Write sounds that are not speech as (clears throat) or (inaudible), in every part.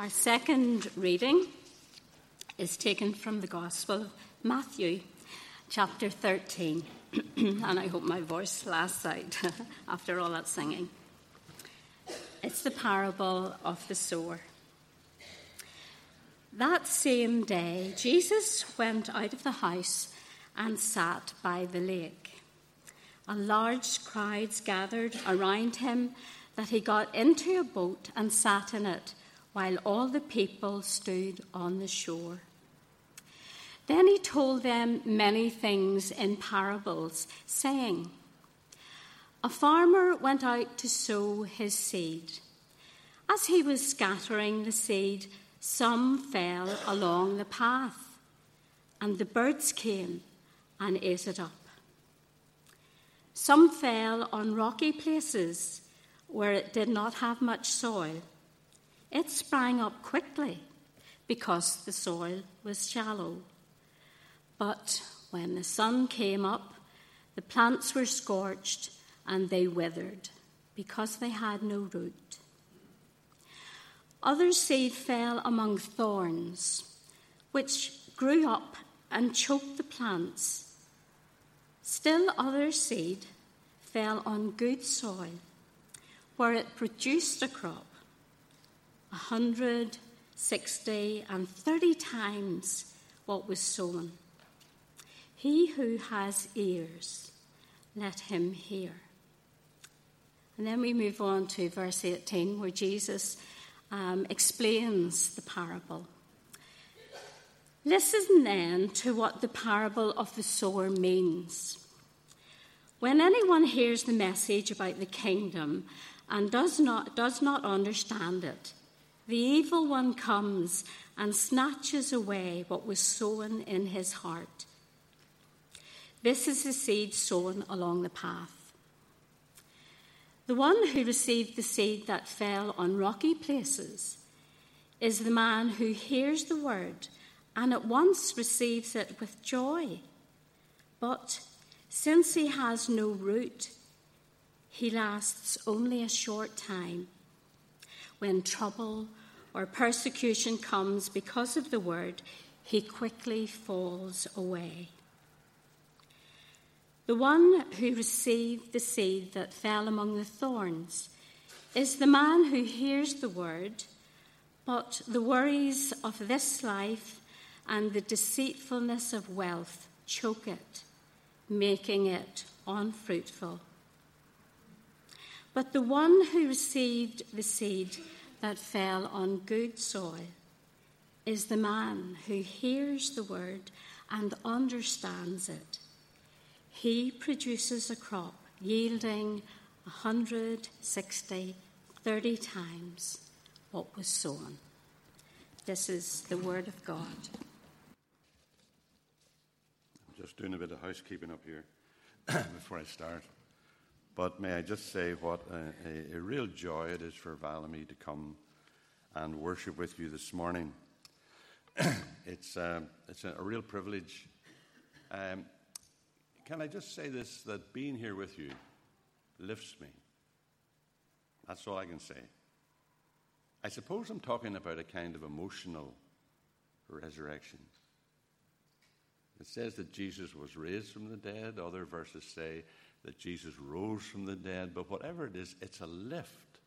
Our second reading is taken from the Gospel of Matthew, chapter 13. (clears throat) and I hope my voice lasts out (laughs) after all that singing. It's the parable of the sower. That same day, Jesus went out of the house and sat by the lake. A large crowds gathered around him that he got into a boat and sat in it while all the people stood on the shore. Then he told them many things in parables, saying, A farmer went out to sow his seed. As he was scattering the seed, some fell along the path, and the birds came and ate it up. Some fell on rocky places where it did not have much soil it sprang up quickly because the soil was shallow. But when the sun came up, the plants were scorched and they withered because they had no root. Other seed fell among thorns, which grew up and choked the plants. Still, other seed fell on good soil, where it produced a crop hundred, sixty, and thirty times what was sown. He who has ears, let him hear. And then we move on to verse 18, where Jesus um, explains the parable. Listen then to what the parable of the sower means. When anyone hears the message about the kingdom and does not, does not understand it, the evil one comes and snatches away what was sown in his heart. This is the seed sown along the path. The one who received the seed that fell on rocky places is the man who hears the word and at once receives it with joy. But since he has no root, he lasts only a short time. When trouble or persecution comes because of the word, he quickly falls away. The one who received the seed that fell among the thorns is the man who hears the word, but the worries of this life and the deceitfulness of wealth choke it, making it unfruitful. But the one who received the seed that fell on good soil is the man who hears the word and understands it. He produces a crop yielding 160, 30 times what was sown. This is the word of God. I'm just doing a bit of housekeeping up here (coughs) before I start. But may I just say what a, a, a real joy it is for Val and me to come and worship with you this morning. (coughs) it's, uh, it's a, a, real privilege. Um, can I just say this that being here with you lifts me? That's all I can say. I suppose I'm talking about a kind of emotional resurrection. It says that Jesus was raised from the dead. Other verses say that Jesus rose from the dead, but whatever it is, it's a lift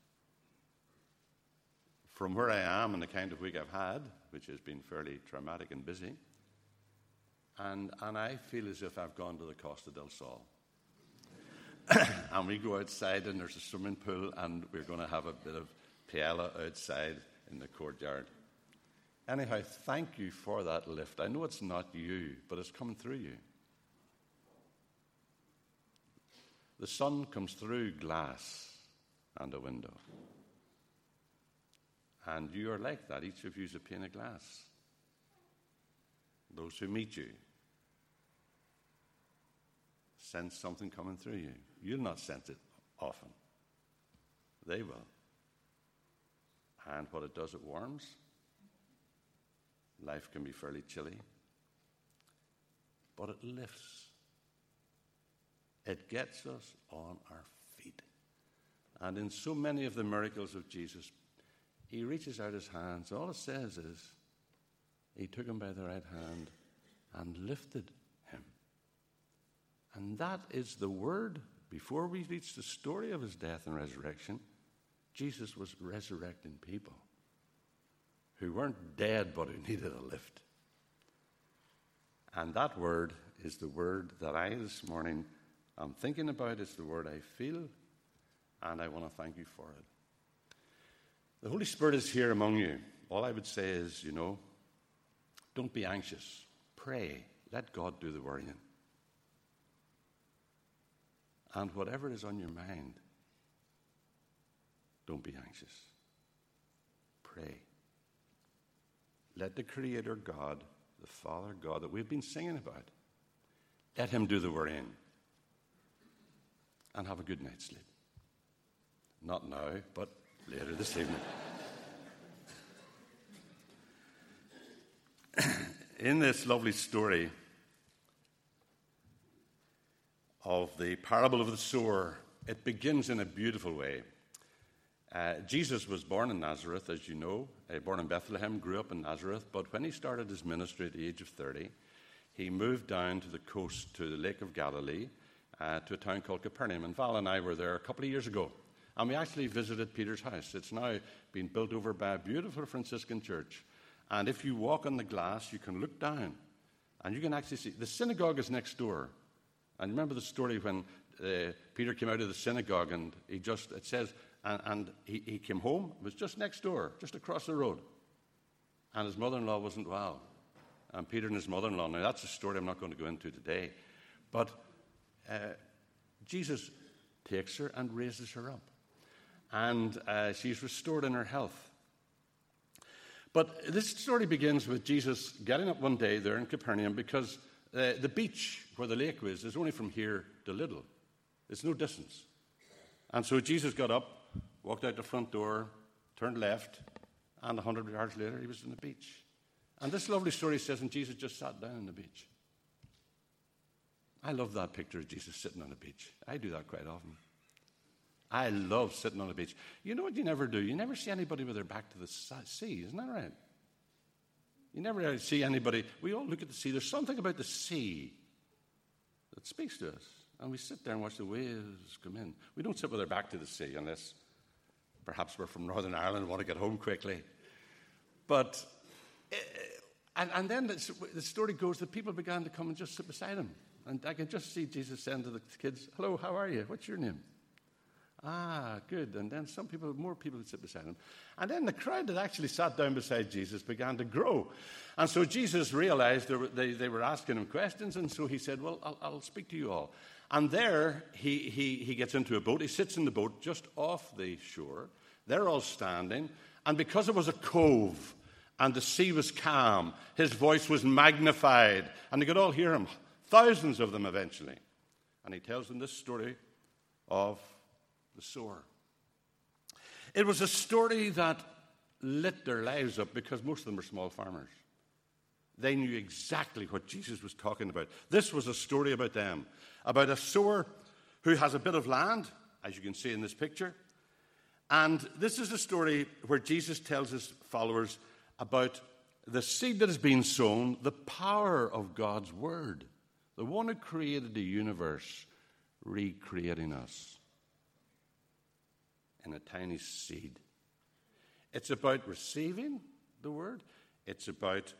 from where I am and the kind of week I've had, which has been fairly traumatic and busy. And, and I feel as if I've gone to the Costa del Sol. (coughs) and we go outside and there's a swimming pool and we're going to have a bit of paella outside in the courtyard. Anyhow, thank you for that lift. I know it's not you, but it's coming through you. The sun comes through glass and a window. And you are like that. Each of you is a pane of glass. Those who meet you sense something coming through you. You'll not sense it often, they will. And what it does, it warms. Life can be fairly chilly, but it lifts it gets us on our feet. And in so many of the miracles of Jesus, he reaches out his hands. All it says is, he took him by the right hand and lifted him. And that is the word. Before we reach the story of his death and resurrection, Jesus was resurrecting people who weren't dead but who needed a lift. And that word is the word that I this morning am thinking about. It's the word I feel, and I want to thank you for it. The Holy Spirit is here among you. All I would say is, you know, don't be anxious. Pray. Let God do the worrying. And whatever is on your mind, don't be anxious. Pray. Let the Creator God, the Father God that we've been singing about, let Him do the worrying. And have a good night's sleep. Not now, but later this evening. (coughs) In this lovely story of the parable of the sower, it begins in a beautiful way. Uh, Jesus was born in Nazareth, as you know, uh, born in Bethlehem, grew up in Nazareth, but when he started his ministry at the age of 30, he moved down to the coast, to the Lake of Galilee, uh, to a town called Capernaum. And Val and I were there a couple of years ago, and we actually visited Peter's house. It's now been built over by a beautiful Franciscan church. And if you walk on the glass, you can look down, and you can actually see the synagogue is next door. And remember the story when uh, Peter came out of the synagogue, and he just, it says, and, and he, he came home, it was just next door, just across the road. And his mother in law wasn't well. And Peter and his mother in law, now that's a story I'm not going to go into today. But uh, Jesus takes her and raises her up. And uh, she's restored in her health. But this story begins with Jesus getting up one day there in Capernaum because uh, the beach where the lake was is only from here to Little. It's no distance. And so Jesus got up walked out the front door, turned left, and a hundred yards later he was on the beach. And this lovely story says, and Jesus just sat down on the beach. I love that picture of Jesus sitting on a beach. I do that quite often. I love sitting on a beach. You know what you never do? You never see anybody with their back to the sea, isn't that right? You never see anybody. We all look at the sea. There's something about the sea that speaks to us. And we sit there and watch the waves come in. We don't sit with our back to the sea unless Perhaps we're from Northern Ireland and want to get home quickly. But, eh, and, and then the story goes that people began to come and just sit beside him. And I can just see Jesus saying to the kids, Hello, how are you? What's your name? Ah, good. And then some people, more people would sit beside him. And then the crowd that actually sat down beside Jesus began to grow. And so Jesus realized they were, they, they were asking him questions. And so he said, Well, I'll, I'll speak to you all. And there he, he, he gets into a boat. He sits in the boat just off the shore. They're all standing. And because it was a cove and the sea was calm, his voice was magnified. And they could all hear him, thousands of them eventually. And he tells them this story of the sower. It was a story that lit their lives up because most of them were small farmers. They knew exactly what Jesus was talking about. This was a story about them, about a sower who has a bit of land, as you can see in this picture. And this is a story where Jesus tells his followers about the seed that has been sown, the power of God's word, the one who created the universe, recreating us in a tiny seed. It's about receiving the word, it's about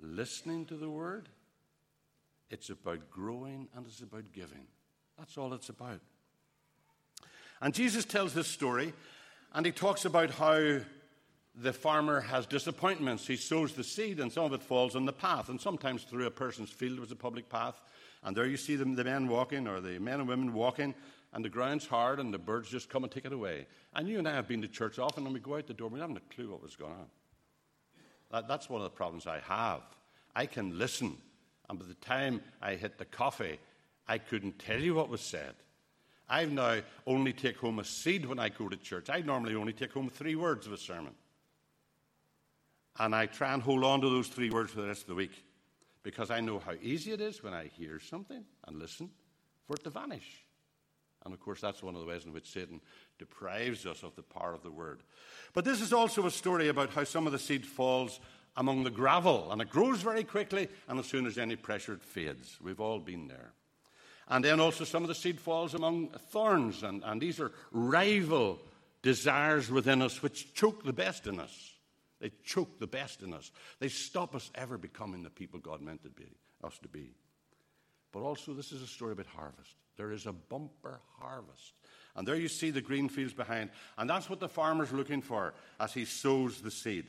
listening to the word, it's about growing, and it's about giving. That's all it's about. And Jesus tells this story, and he talks about how the farmer has disappointments. He sows the seed, and some of it falls on the path. And sometimes through a person's field was a public path. And there you see them, the men walking, or the men and women walking, and the ground's hard, and the birds just come and take it away. And you and I have been to church often, and we go out the door, we haven't a clue what was going on. That, that's one of the problems I have. I can listen, and by the time I hit the coffee, I couldn't tell you what was said. I now only take home a seed when I go to church. I normally only take home three words of a sermon. And I try and hold on to those three words for the rest of the week because I know how easy it is when I hear something and listen for it to vanish. And of course, that's one of the ways in which Satan deprives us of the power of the word. But this is also a story about how some of the seed falls among the gravel, and it grows very quickly, and as soon as any pressure, it fades. We've all been there. And then also some of the seed falls among thorns, and, and these are rival desires within us which choke the best in us. They choke the best in us. They stop us ever becoming the people God meant to be, us to be. But also, this is a story about harvest. There is a bumper harvest. And there you see the green fields behind. And that's what the farmer's looking for as he sows the seed.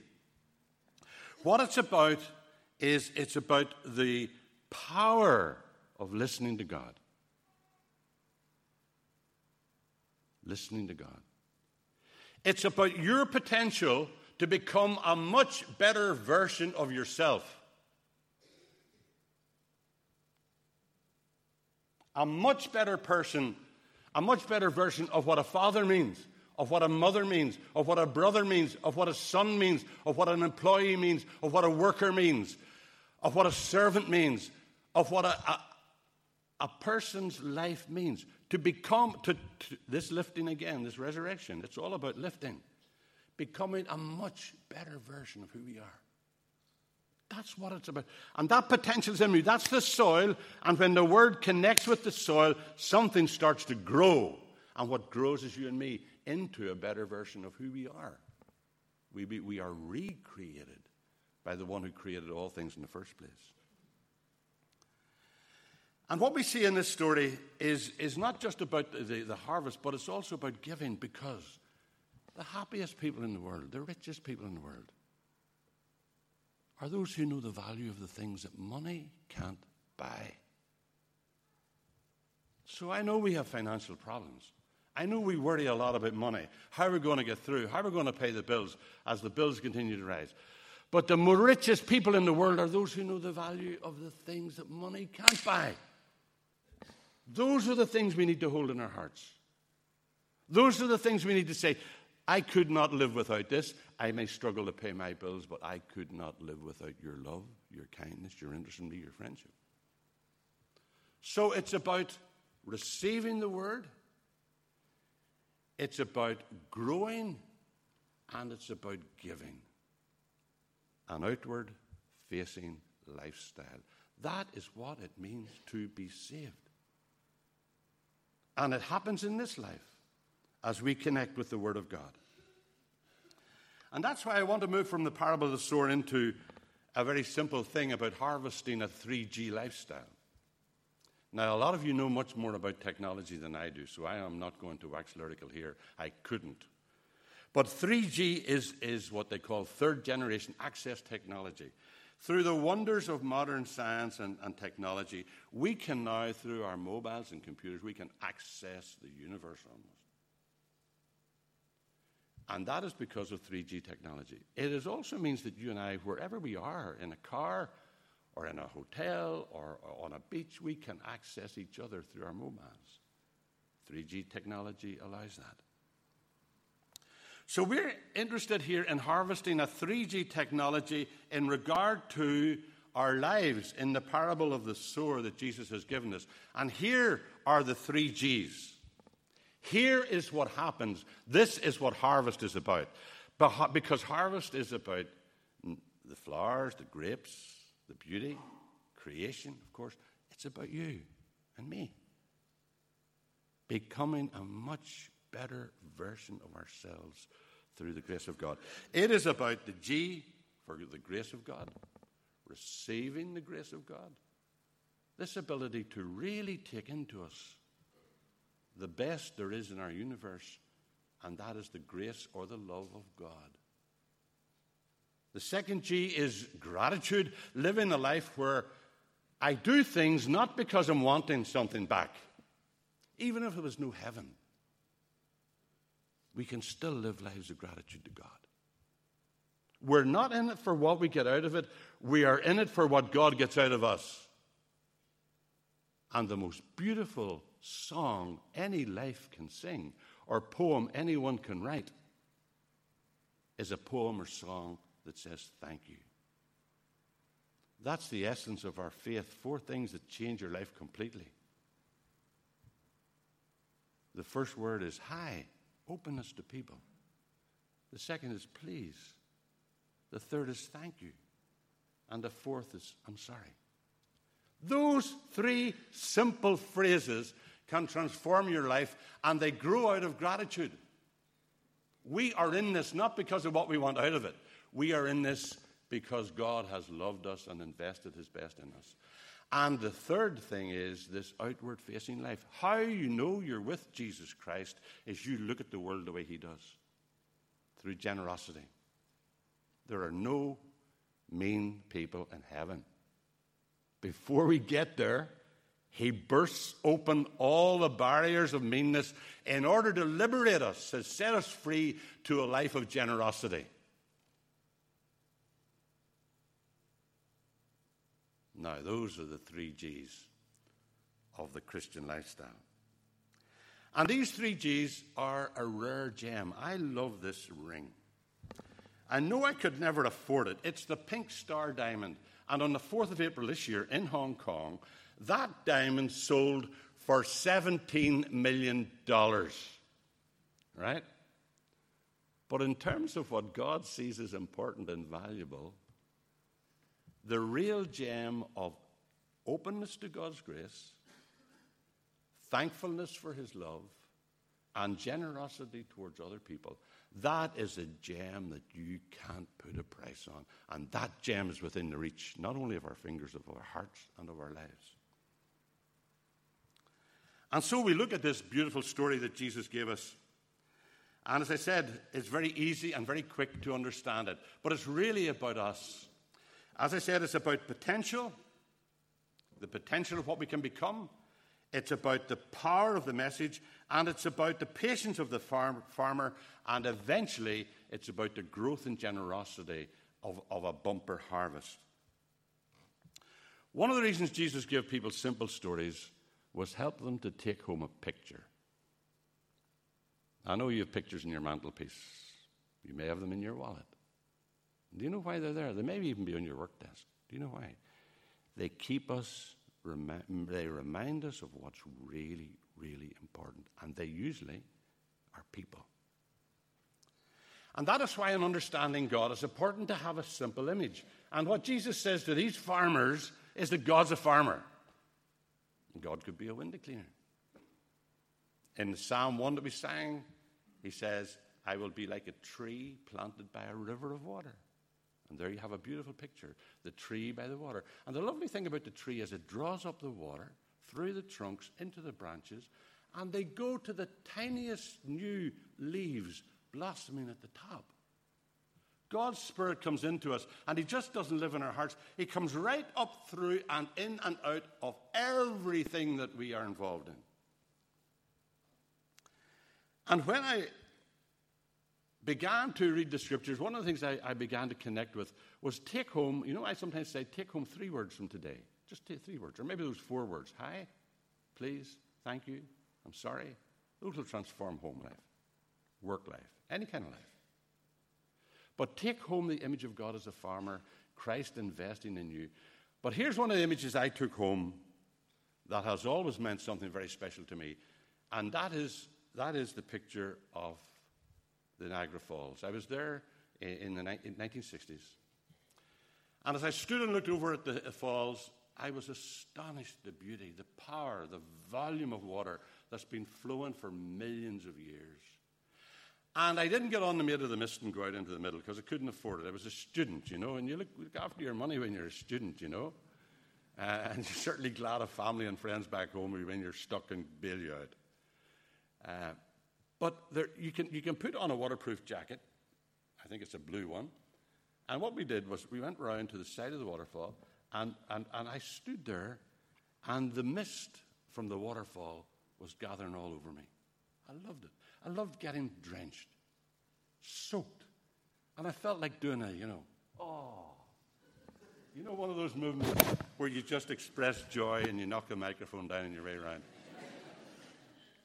What it's about is it's about the power of listening to God. Listening to God. It's about your potential to become a much better version of yourself. A much better person, a much better version of what a father means, of what a mother means, of what a brother means, of what a son means, of what an employee means, of what a worker means, of what a servant means, of what a, a, a person's life means. To become, to, to, this lifting again, this resurrection, it's all about lifting becoming a much better version of who we are. That's what it's about. And that potential is in me. That's the soil. And when the word connects with the soil, something starts to grow. And what grows is you and me into a better version of who we are. We, be, we are recreated by the one who created all things in the first place. And what we see in this story is, is not just about the, the harvest, but it's also about giving because the happiest people in the world, the richest people in the world, are those who know the value of the things that money can't buy. So I know we have financial problems. I know we worry a lot about money. How are we going to get through? How are we going to pay the bills as the bills continue to rise? But the richest people in the world are those who know the value of the things that money can't buy. Those are the things we need to hold in our hearts. Those are the things we need to say. I could not live without this. I may struggle to pay my bills, but I could not live without your love, your kindness, your interest in me, your friendship. So it's about receiving the word, it's about growing, and it's about giving an outward facing lifestyle. That is what it means to be saved. And it happens in this life as we connect with the Word of God. And that's why I want to move from the parable of the sower into a very simple thing about harvesting a 3G lifestyle. Now, a lot of you know much more about technology than I do, so I am not going to wax lyrical here. I couldn't. But 3G is, is what they call third generation access technology. Through the wonders of modern science and, and technology, we can now, through our mobiles and computers, we can access the universe almost. And that is because of 3G technology. It also means that you and I, wherever we are, in a car or in a hotel or, or on a beach, we can access each other through our mobiles. 3G technology allows that. So we're interested here in harvesting a 3G technology in regard to our lives in the parable of the sower that Jesus has given us. And here are the three G's. Here is what happens. This is what harvest is about. Because harvest is about the flowers, the grapes, the beauty, creation, of course. It's about you and me. Becoming a much better version of ourselves through the grace of God. It is about the G for the grace of God, receiving the grace of God. This ability to really take into us the best there is in our universe, and that is the grace or the love of God. The second G is gratitude, living a life where I do things not because I'm wanting something back. Even if there was no heaven, we can still live lives of gratitude to God. We're not in it for what we get out of it, we are in it for what God gets out of us. And the most beautiful song any life can sing or poem anyone can write is a poem or song that says thank you. That's the essence of our faith. Four things that change your life completely The first word is hi, openness to people. The second is please. The third is thank you. And the fourth is I'm sorry. Those three simple phrases can transform your life and they grow out of gratitude. We are in this not because of what we want out of it. We are in this because God has loved us and invested his best in us. And the third thing is this outward facing life. How you know you're with Jesus Christ is you look at the world the way he does through generosity. There are no mean people in heaven. Before we get there, he bursts open all the barriers of meanness in order to liberate us, to set us free to a life of generosity. Now, those are the three G's of the Christian lifestyle. And these three G's are a rare gem. I love this ring. I know I could never afford it. It's the Pink Star Diamond. And on the 4th of April this year in Hong Kong, that diamond sold for $17 million. Right? But in terms of what God sees as important and valuable, the real gem of openness to God's grace, thankfulness for His love, and generosity towards other people. That is a gem that you can't put a price on. And that gem is within the reach not only of our fingers, of our hearts and of our lives. And so we look at this beautiful story that Jesus gave us. And as I said, it's very easy and very quick to understand it. But it's really about us. As I said, it's about potential, the potential of what we can become. It's about the power of the message, and it's about the patience of the farm, farmer, and eventually, it's about the growth and generosity of, of a bumper harvest. One of the reasons Jesus gave people simple stories was help them to take home a picture. I know you have pictures in your mantelpiece. You may have them in your wallet. Do you know why they're there? They may even be on your work desk. Do you know why? They keep us, they remind us of what's really, really important. And they usually are people. And that is why, in understanding God, it's important to have a simple image. And what Jesus says to these farmers is that God's a farmer. God could be a window cleaner. In Psalm 1 that we sang, he says, I will be like a tree planted by a river of water. And there you have a beautiful picture the tree by the water. And the lovely thing about the tree is it draws up the water through the trunks into the branches, and they go to the tiniest new leaves blossoming at the top. God's Spirit comes into us, and He just doesn't live in our hearts. He comes right up through and in and out of everything that we are involved in. And when I began to read the scriptures, one of the things I, I, began to connect with was take home, you know, I sometimes say, take home three words from today. Just take three words, or maybe those four words. Hi, please, thank you, I'm sorry. Those will transform home life, work life, any kind of life. But take home the image of God as a farmer, Christ investing in you. But here's one of the images I took home that has always meant something very special to me, and that is, that is the picture of the Niagara Falls. I was there in the 1960s. And as I stood and looked over at the falls, I was astonished at the beauty, the power, the volume of water that's been flowing for millions of years. And I didn't get on the Maid of the Mist and go out into the middle because I couldn't afford it. I was a student, you know, and you look, look after your money when you're a student, you know. Uh, (laughs) and you're certainly glad of family and friends back home when you're stuck and bail you out. Uh, but there, you, can, you can put on a waterproof jacket. I think it's a blue one. And what we did was we went round to the side of the waterfall, and, and, and I stood there, and the mist from the waterfall was gathering all over me. I loved it. I loved getting drenched, soaked. And I felt like doing a, you know, oh. You know, one of those movements where you just express joy and you knock the microphone down and you're right around.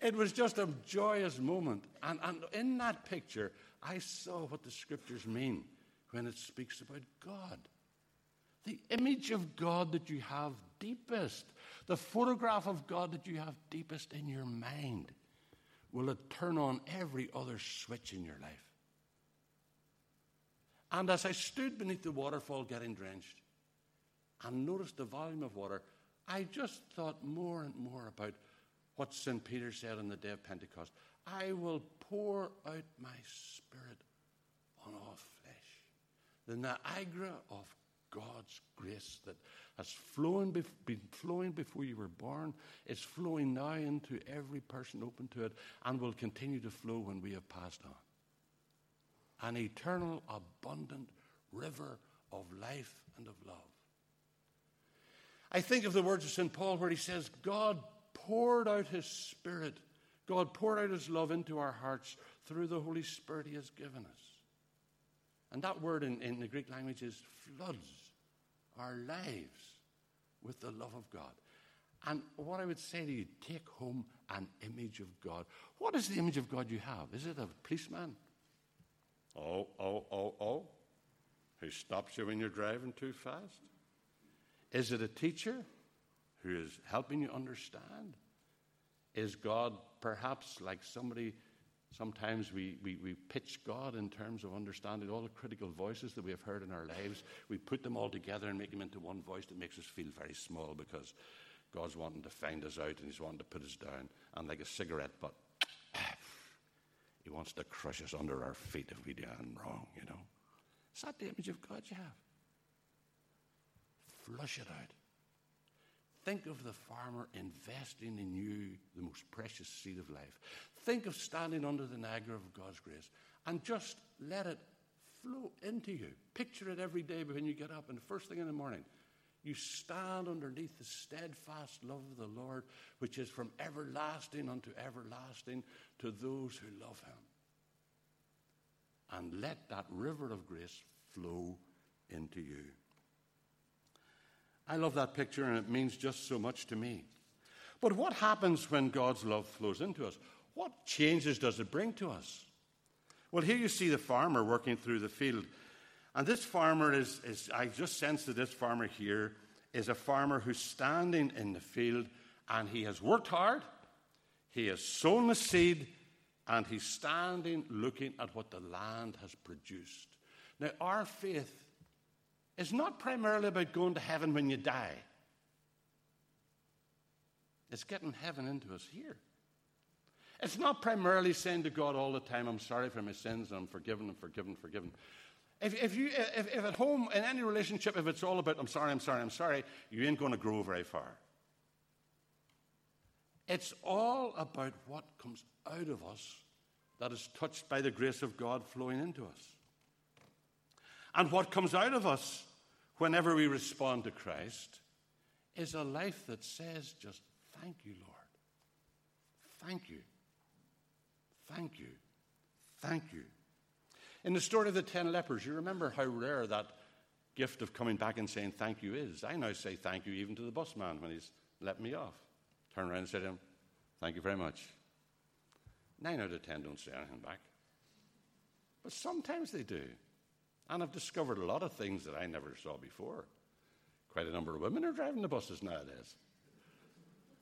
It was just a joyous moment. And, and in that picture, I saw what the scriptures mean when it speaks about God. The image of God that you have deepest, the photograph of God that you have deepest in your mind will it turn on every other switch in your life. And as I stood beneath the waterfall getting drenched and noticed the volume of water, I just thought more and more about what St. Peter said on the day of Pentecost I will pour out my spirit on all flesh. The Niagara of God's grace that has flown, been flowing before you were born is flowing now into every person open to it and will continue to flow when we have passed on. An eternal, abundant river of life and of love. I think of the words of St. Paul where he says, God poured out his Spirit. God poured out his love into our hearts through the Holy Spirit he has given us. And that word in, in the Greek language is floods our lives with the love of God. And what I would say to you, take home an image of God. What is the image of God you have? Is it a policeman? Oh, oh, oh, oh. Who stops you when you're driving too fast? Is it a teacher who is helping you understand? Is God perhaps like somebody Sometimes we, we, we pitch God in terms of understanding all the critical voices that we have heard in our lives. We put them all together and make them into one voice that makes us feel very small because God's wanting to find us out and He's wanting to put us down. And like a cigarette butt, (clears throat) He wants to crush us under our feet if we do anything wrong, you know. Is that the image of God you have? Flush it out. Think of the farmer investing in you the most precious seed of life. Think of standing under the Niagara of God's grace and just let it flow into you. Picture it every day when you get up and the first thing in the morning. You stand underneath the steadfast love of the Lord, which is from everlasting unto everlasting to those who love Him. And let that river of grace flow into you. I love that picture, and it means just so much to me. But what happens when God's love flows into us? What changes does it bring to us? Well, here you see the farmer working through the field. And this farmer is, is, I just sense that this farmer here is a farmer who's standing in the field and he has worked hard, he has sown the seed, and he's standing looking at what the land has produced. Now, our faith is not primarily about going to heaven when you die, it's getting heaven into us here. It's not primarily saying to God all the time, I'm sorry for my sins and I'm forgiven, I'm forgiven, forgiven. If, if, you, if, if at home, in any relationship, if it's all about, I'm sorry, I'm sorry, I'm sorry, you ain't going to grow very far. It's all about what comes out of us that is touched by the grace of God flowing into us. And what comes out of us whenever we respond to Christ is a life that says just, Thank you, Lord. Thank you. Thank you. Thank you. In the story of the ten lepers, you remember how rare that gift of coming back and saying thank you is. I now say thank you even to the busman when he's let me off. Turn around and say to him, Thank you very much. Nine out of ten don't say anything back. But sometimes they do. And I've discovered a lot of things that I never saw before. Quite a number of women are driving the buses nowadays.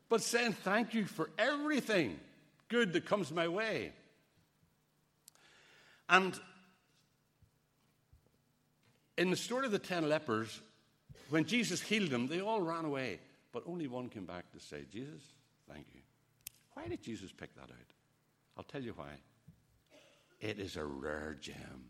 But saying thank you for everything good that comes my way. And in the story of the ten lepers, when Jesus healed them, they all ran away, but only one came back to say, Jesus, thank you. Why did Jesus pick that out? I'll tell you why. It is a rare gem.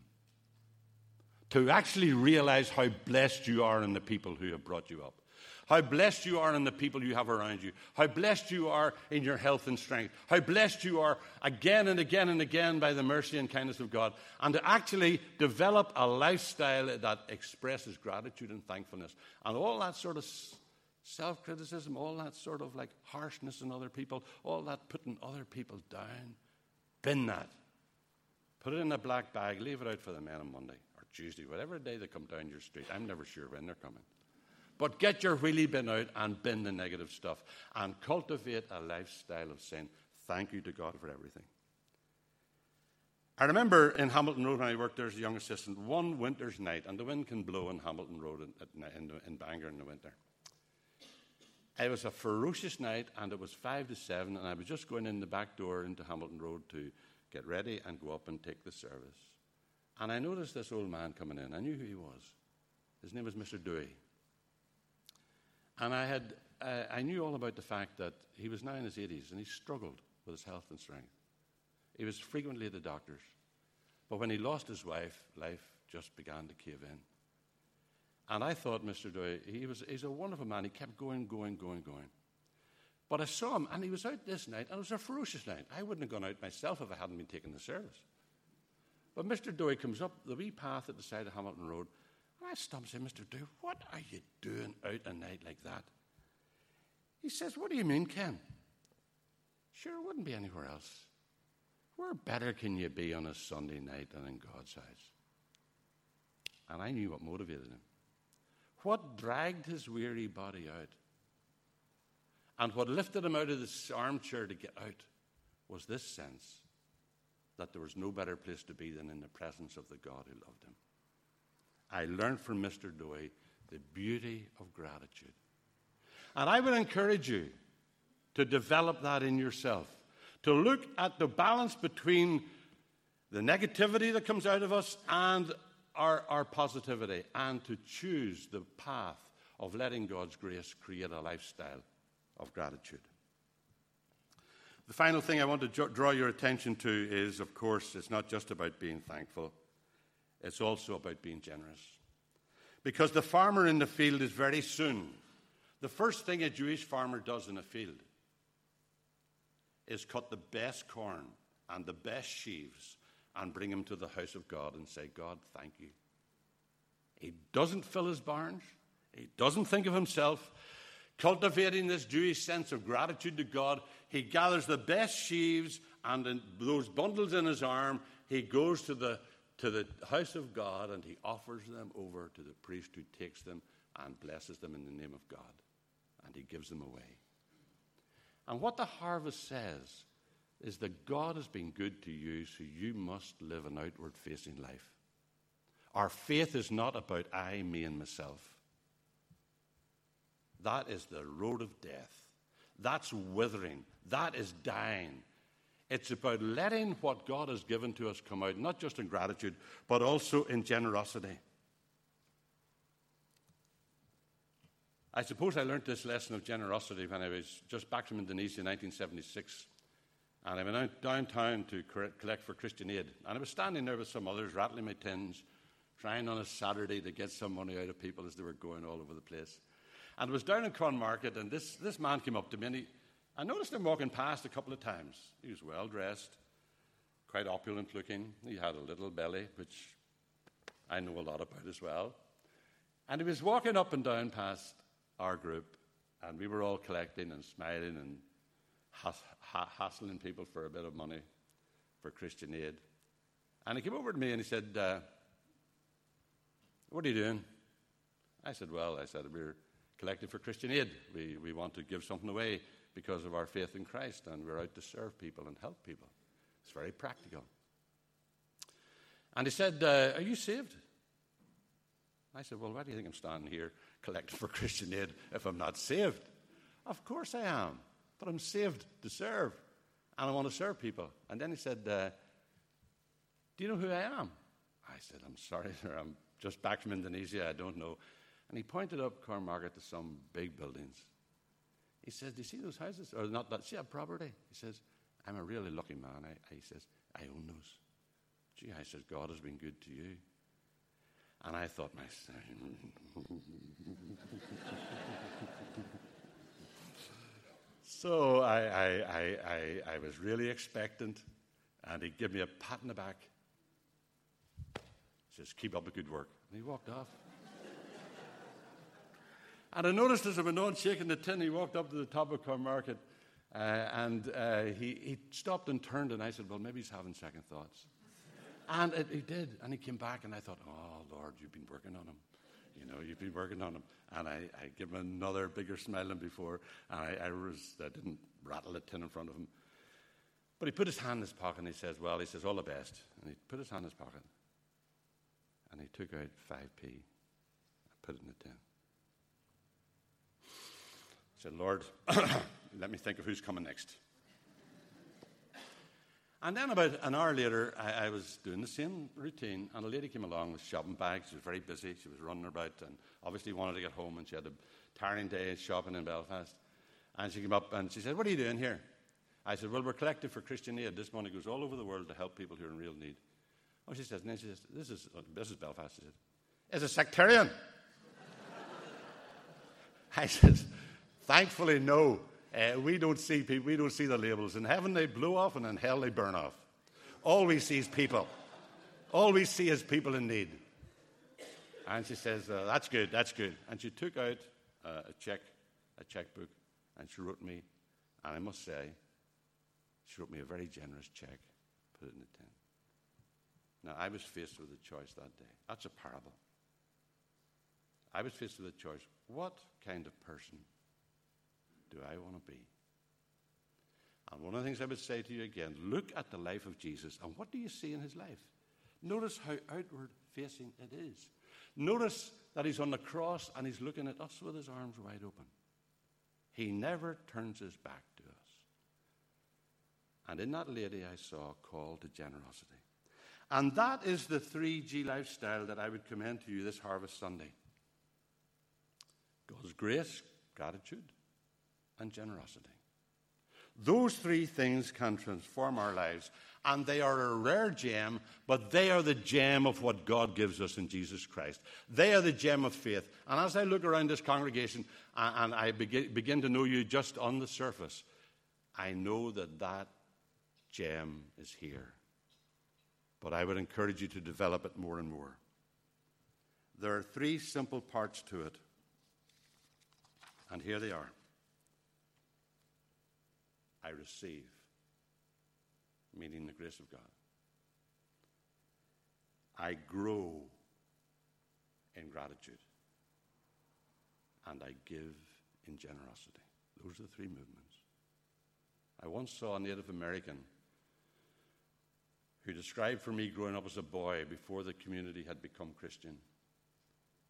To actually realize how blessed you are in the people who have brought you up how blessed you are in the people you have around you, how blessed you are in your health and strength, how blessed you are again and again and again by the mercy and kindness of God, and to actually develop a lifestyle that expresses gratitude and thankfulness. And all that sort of self criticism, all that sort of like harshness in other people, all that putting other people down, bin that. Put it in a black bag, leave it out for the men on Monday or Tuesday, whatever day they come down your street. I'm never sure when they're coming. But get your wheelie bin out and bin the negative stuff and cultivate a lifestyle of saying thank you to God for everything. I remember in Hamilton Road when I worked there as a young assistant, one winter's night, and the wind can blow in Hamilton Road in, in, in Bangor in the winter. It was a ferocious night, and it was five to seven, and I was just going in the back door into Hamilton Road to get ready and go up and take the service. And I noticed this old man coming in. I knew who he was. His name was Mr. Dewey. And I, had, uh, I knew all about the fact that he was now in his 80s and he struggled with his health and strength. He was frequently at the doctor's. But when he lost his wife, life just began to cave in. And I thought, Mr. Dewey, he was, he's a wonderful man. He kept going, going, going, going. But I saw him, and he was out this night, and it was a ferocious night. I wouldn't have gone out myself if I hadn't been taking the service. But Mr. Dewey comes up the wee path at the side of Hamilton Road, I stop and say, Mr. Dewey, what are you doing out a night like that? He says, What do you mean, Ken? Sure, it wouldn't be anywhere else. Where better can you be on a Sunday night than in God's house? And I knew what motivated him. What dragged his weary body out and what lifted him out of this armchair to get out was this sense that there was no better place to be than in the presence of the God who loved him. I learned from Mr. Dewey the beauty of gratitude. And I would encourage you to develop that in yourself, to look at the balance between the negativity that comes out of us and our, our positivity, and to choose the path of letting God's grace create a lifestyle of gratitude. The final thing I want to draw your attention to is, of course, it's not just about being thankful, it's also about being generous. Because the farmer in the field is very soon, the first thing a Jewish farmer does in a field is cut the best corn and the best sheaves and bring them to the house of God and say, God, thank you. He doesn't fill his barns, he doesn't think of himself. Cultivating this Jewish sense of gratitude to God, he gathers the best sheaves and those bundles in his arm, he goes to the, to the house of God and he offers them over to the priest who takes them and blesses them in the name of God. And he gives them away. And what the harvest says is that God has been good to you, so you must live an outward facing life. Our faith is not about I, me, and myself. That is the road of death. That's withering. That is dying. It's about letting what God has given to us come out, not just in gratitude, but also in generosity. I suppose I learned this lesson of generosity when I was just back from Indonesia in 1976. And I went out downtown to collect for Christian Aid. And I was standing there with some others, rattling my tins, trying on a Saturday to get some money out of people as they were going all over the place. And it was down in Cornmarket, and this, this man came up to me, and he, I noticed him walking past a couple of times. He was well dressed, quite opulent looking. He had a little belly, which I know a lot about as well. And he was walking up and down past our group, and we were all collecting and smiling and hassling people for a bit of money for Christian aid. And he came over to me and he said, uh, What are you doing? I said, Well, I said, We're collecting for Christian Aid. We, we want to give something away because of our faith in Christ, and we're out to serve people and help people. It's very practical. And he said, uh, Are you saved? I said, Well, why do you think I'm standing here collecting for Christian Aid if I'm not saved? Of course I am, but I'm saved to serve, and I want to serve people. And then he said, uh, Do you know who I am? I said, I'm sorry, (laughs) sir. I'm just back from Indonesia. I don't know. And he pointed up Cornmarket to some big buildings. He says, Do you see those houses? Or not that, see that property? He says, I'm a really lucky man. I, he says, I own those. Gee, I says, God has been good to you. And I thought myself. (laughs) so I, I, I, I, I was really expectant, and he gave me a pat on the back. He says, Keep up the good work. And he walked off. And I noticed as I went on shaking the tin, he walked up to the top of Cornmarket uh, and uh, he, he stopped and turned, and I said, Well, maybe he's having second thoughts. and it, he did. And he came back, and I thought, Oh, Lord, you've been working on him. You know, you've been working on him. And I, I gave him another bigger smile than before. And I, I, was, I didn't rattle the tin in front of him. But he put his hand in his pocket and he says, Well, he says, All the best. And he put his hand in his pocket. And he took out 5p and put it in the tin. Said, Lord, (coughs) let me think of who's coming next. And then about an hour later, I, I, was doing the same routine, and a lady came along with shopping bags. She was very busy. She was running about and obviously wanted to get home, and she had a tiring day shopping in Belfast. And she came up and she said, What are you doing here? I said, Well, we're collecting for Christian Aid. This money goes all over the world to help people who are in real need. Oh, she says, and then she says, This is, uh, this is Belfast. She said, Is a sectarian. (laughs) I said, Thankfully, no. Uh, we don't see people, we don't see the labels. In heaven they blow off, and in hell they burn off. All we see is people. All we see is people in need. And she says, uh, That's good, that's good. And she took out uh, a check, a checkbook, and she wrote me, and I must say, she wrote me a very generous check, put it in the tin. Now, I was faced with a choice that day. That's a parable. I was faced with a choice. What kind of person do I want to be? And one of the things I would say to you again look at the life of Jesus, and what do you see in his life? Notice how outward facing it is. Notice that he's on the cross and he's looking at us with his arms wide open. He never turns his back to us. And in that lady, I saw a call to generosity. And that is the 3G lifestyle that I would commend to you this Harvest Sunday God's grace, gratitude, and generosity. Those three things can transform our lives, and they are a rare gem, but they are the gem of what God gives us in Jesus Christ. They are the gem of faith. And as I look around this congregation and I begin to know you just on the surface, I know that that gem is here. But I would encourage you to develop it more and more. There are three simple parts to it, and here they are. I receive, meaning the grace of God. I grow in gratitude. And I give in generosity. Those are the three movements. I once saw a Native American who described for me growing up as a boy before the community had become Christian.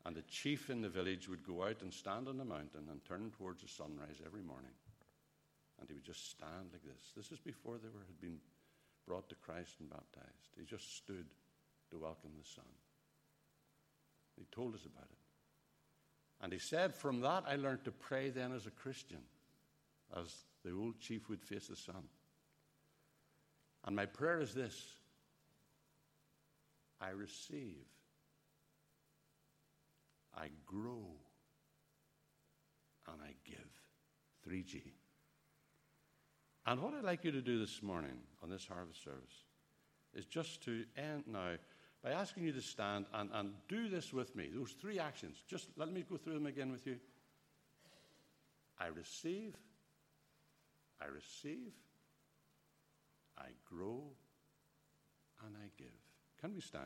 And the chief in the village would go out and stand on the mountain and turn towards the sunrise every morning. And he would just stand like this. This is before they were, had been brought to Christ and baptized. He just stood to welcome the sun. He told us about it. And he said, From that I learned to pray then as a Christian, as the old chief would face the sun. And my prayer is this I receive, I grow, and I give. 3G. And what I'd like you to do this morning on this harvest service is just to end now by asking you to stand and, and do this with me. Those three actions. Just let me go through them again with you. I receive, I receive, I grow, and I give. Can we stand?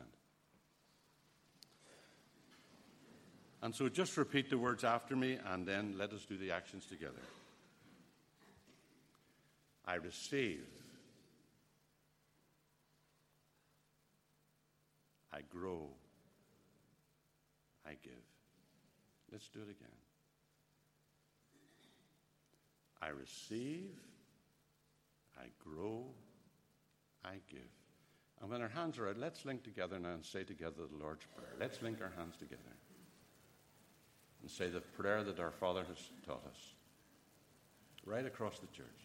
And so just repeat the words after me, and then let us do the actions together. I receive. I grow. I give. Let's do it again. I receive. I grow. I give. And when our hands are out, let's link together now and say together the Lord's Prayer. Let's link our hands together and say the prayer that our Father has taught us right across the church.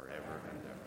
forever and ever.